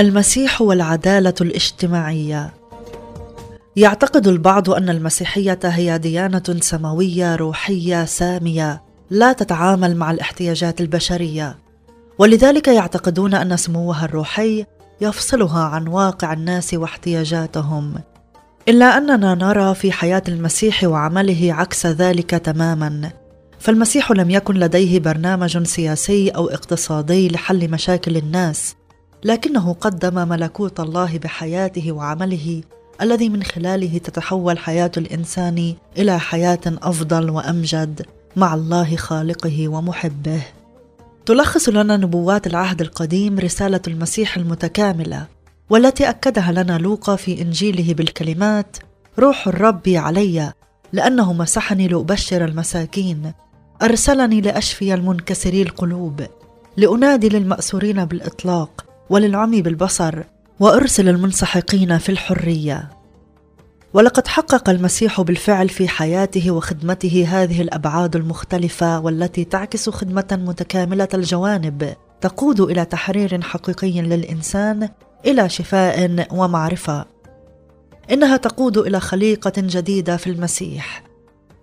المسيح والعدالة الاجتماعية. يعتقد البعض أن المسيحية هي ديانة سماوية روحية سامية لا تتعامل مع الاحتياجات البشرية. ولذلك يعتقدون أن سموها الروحي يفصلها عن واقع الناس واحتياجاتهم. إلا أننا نرى في حياة المسيح وعمله عكس ذلك تماما. فالمسيح لم يكن لديه برنامج سياسي أو اقتصادي لحل مشاكل الناس. لكنه قدم ملكوت الله بحياته وعمله الذي من خلاله تتحول حياة الإنسان إلى حياة أفضل وأمجد مع الله خالقه ومحبه. تلخص لنا نبوات العهد القديم رسالة المسيح المتكاملة والتي أكدها لنا لوقا في إنجيله بالكلمات روح الرب علي لأنه مسحني لأبشر المساكين. أرسلني لأشفي المنكسري القلوب لأنادي للمأسورين بالإطلاق. وللعمي بالبصر وأرسل المنسحقين في الحرية. ولقد حقق المسيح بالفعل في حياته وخدمته هذه الأبعاد المختلفة والتي تعكس خدمة متكاملة الجوانب تقود إلى تحرير حقيقي للإنسان إلى شفاء ومعرفة. إنها تقود إلى خليقة جديدة في المسيح.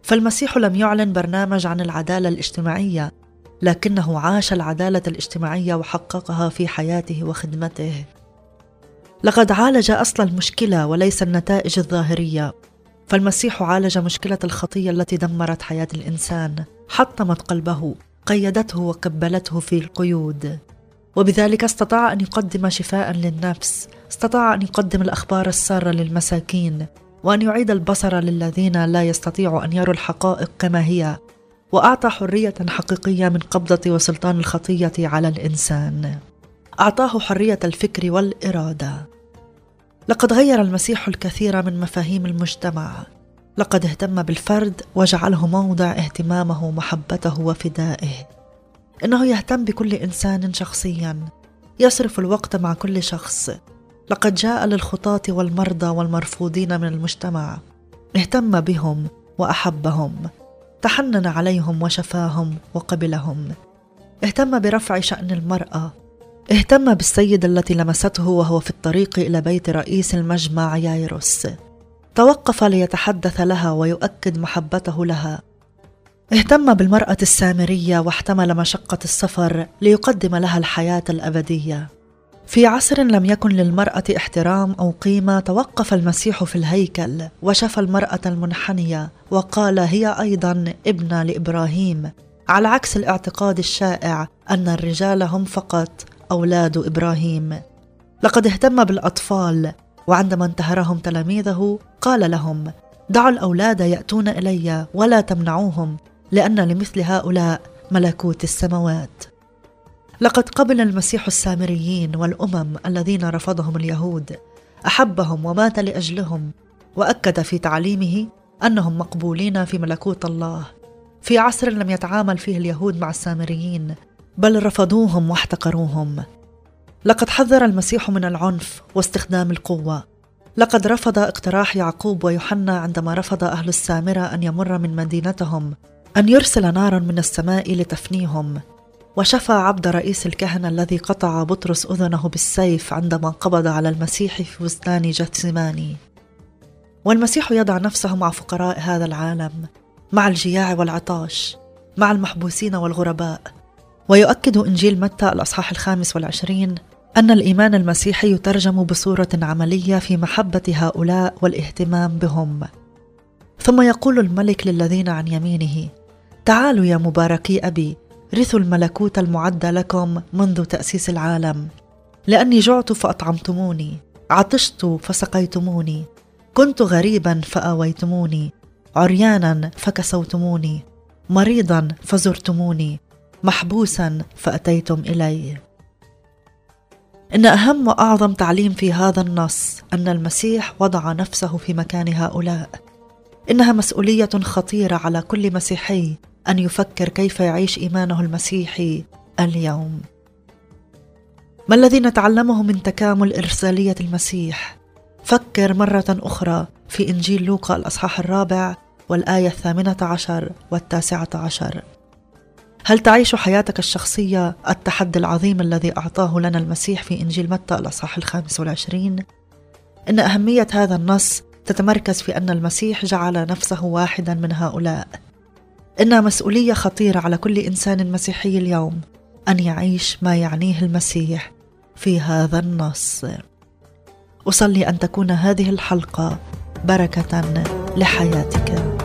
فالمسيح لم يعلن برنامج عن العدالة الاجتماعية لكنه عاش العدالة الاجتماعية وحققها في حياته وخدمته. لقد عالج أصل المشكلة وليس النتائج الظاهرية. فالمسيح عالج مشكلة الخطية التي دمرت حياة الإنسان. حطمت قلبه قيدته وكبلته في القيود. وبذلك استطاع أن يقدم شفاء للنفس. استطاع أن يقدم الأخبار السارة للمساكين. وأن يعيد البصر للذين لا يستطيعوا أن يروا الحقائق كما هي. وأعطى حرية حقيقية من قبضة وسلطان الخطية على الإنسان. أعطاه حرية الفكر والإرادة. لقد غير المسيح الكثير من مفاهيم المجتمع. لقد اهتم بالفرد وجعله موضع اهتمامه ومحبته وفدائه. إنه يهتم بكل إنسان شخصيا. يصرف الوقت مع كل شخص. لقد جاء للخطاة والمرضى والمرفوضين من المجتمع. اهتم بهم وأحبهم. تحنن عليهم وشفاهم وقبلهم. اهتم برفع شأن المرأة. اهتم بالسيدة التي لمسته وهو في الطريق إلى بيت رئيس المجمع يايروس. توقف ليتحدث لها ويؤكد محبته لها. اهتم بالمرأة السامرية واحتمل مشقة السفر ليقدم لها الحياة الأبدية. في عصر لم يكن للمرأة احترام أو قيمة توقف المسيح في الهيكل وشفى المرأة المنحنية وقال هي أيضا ابنة لإبراهيم. على عكس الاعتقاد الشائع أن الرجال هم فقط أولاد إبراهيم. لقد اهتم بالأطفال وعندما انتهرهم تلاميذه قال لهم دعوا الأولاد يأتون إلي ولا تمنعوهم لأن لمثل هؤلاء ملكوت السماوات. لقد قبل المسيح السامريين والأمم الذين رفضهم اليهود أحبهم ومات لأجلهم وأكد في تعليمه أنهم مقبولين في ملكوت الله. في عصر لم يتعامل فيه اليهود مع السامريين بل رفضوهم واحتقروهم. لقد حذر المسيح من العنف واستخدام القوة. لقد رفض اقتراح يعقوب ويوحنا عندما رفض أهل السامرة أن يمر من مدينتهم أن يرسل نارا من السماء لتفنيهم. وشفى عبد رئيس الكهنة الذي قطع بطرس أذنه بالسيف عندما قبض على المسيح في بستان جثماني والمسيح يضع نفسه مع فقراء هذا العالم مع الجياع والعطاش مع المحبوسين والغرباء. ويؤكد إنجيل متى الأصحاح الخامس والعشرين أن الإيمان المسيحي يترجم بصورة عملية في محبة هؤلاء والاهتمام بهم. ثم يقول الملك للذين عن يمينه تعالوا يا مباركي أبي رثوا الملكوت المعد لكم منذ تأسيس العالم. لأني جعت فأطعمتموني عطشت فسقيتموني كنت غريبا فآويتموني عريانا فكسوتموني مريضا فزرتموني محبوسا فأتيتم إلي. إن أهم وأعظم تعليم في هذا النص أن المسيح وضع نفسه في مكان هؤلاء. إنها مسؤولية خطيرة على كل مسيحي أن يفكر كيف يعيش إيمانه المسيحي اليوم. ما الذي نتعلمه من تكامل إرسالية المسيح؟ فكر مرة أخرى في إنجيل لوقا الأصحاح الرابع والآية الثامنة عشر والتاسعة عشر. هل تعيش حياتك الشخصية التحدي العظيم الذي أعطاه لنا المسيح في إنجيل متى الأصحاح الخامس والعشرين؟ إن أهمية هذا النص تتمركز في أن المسيح جعل نفسه واحدا من هؤلاء. إنها مسؤولية خطيرة على كل إنسان مسيحي اليوم أن يعيش ما يعنيه المسيح في هذا النص. أصلي أن تكون هذه الحلقة بركة لحياتك.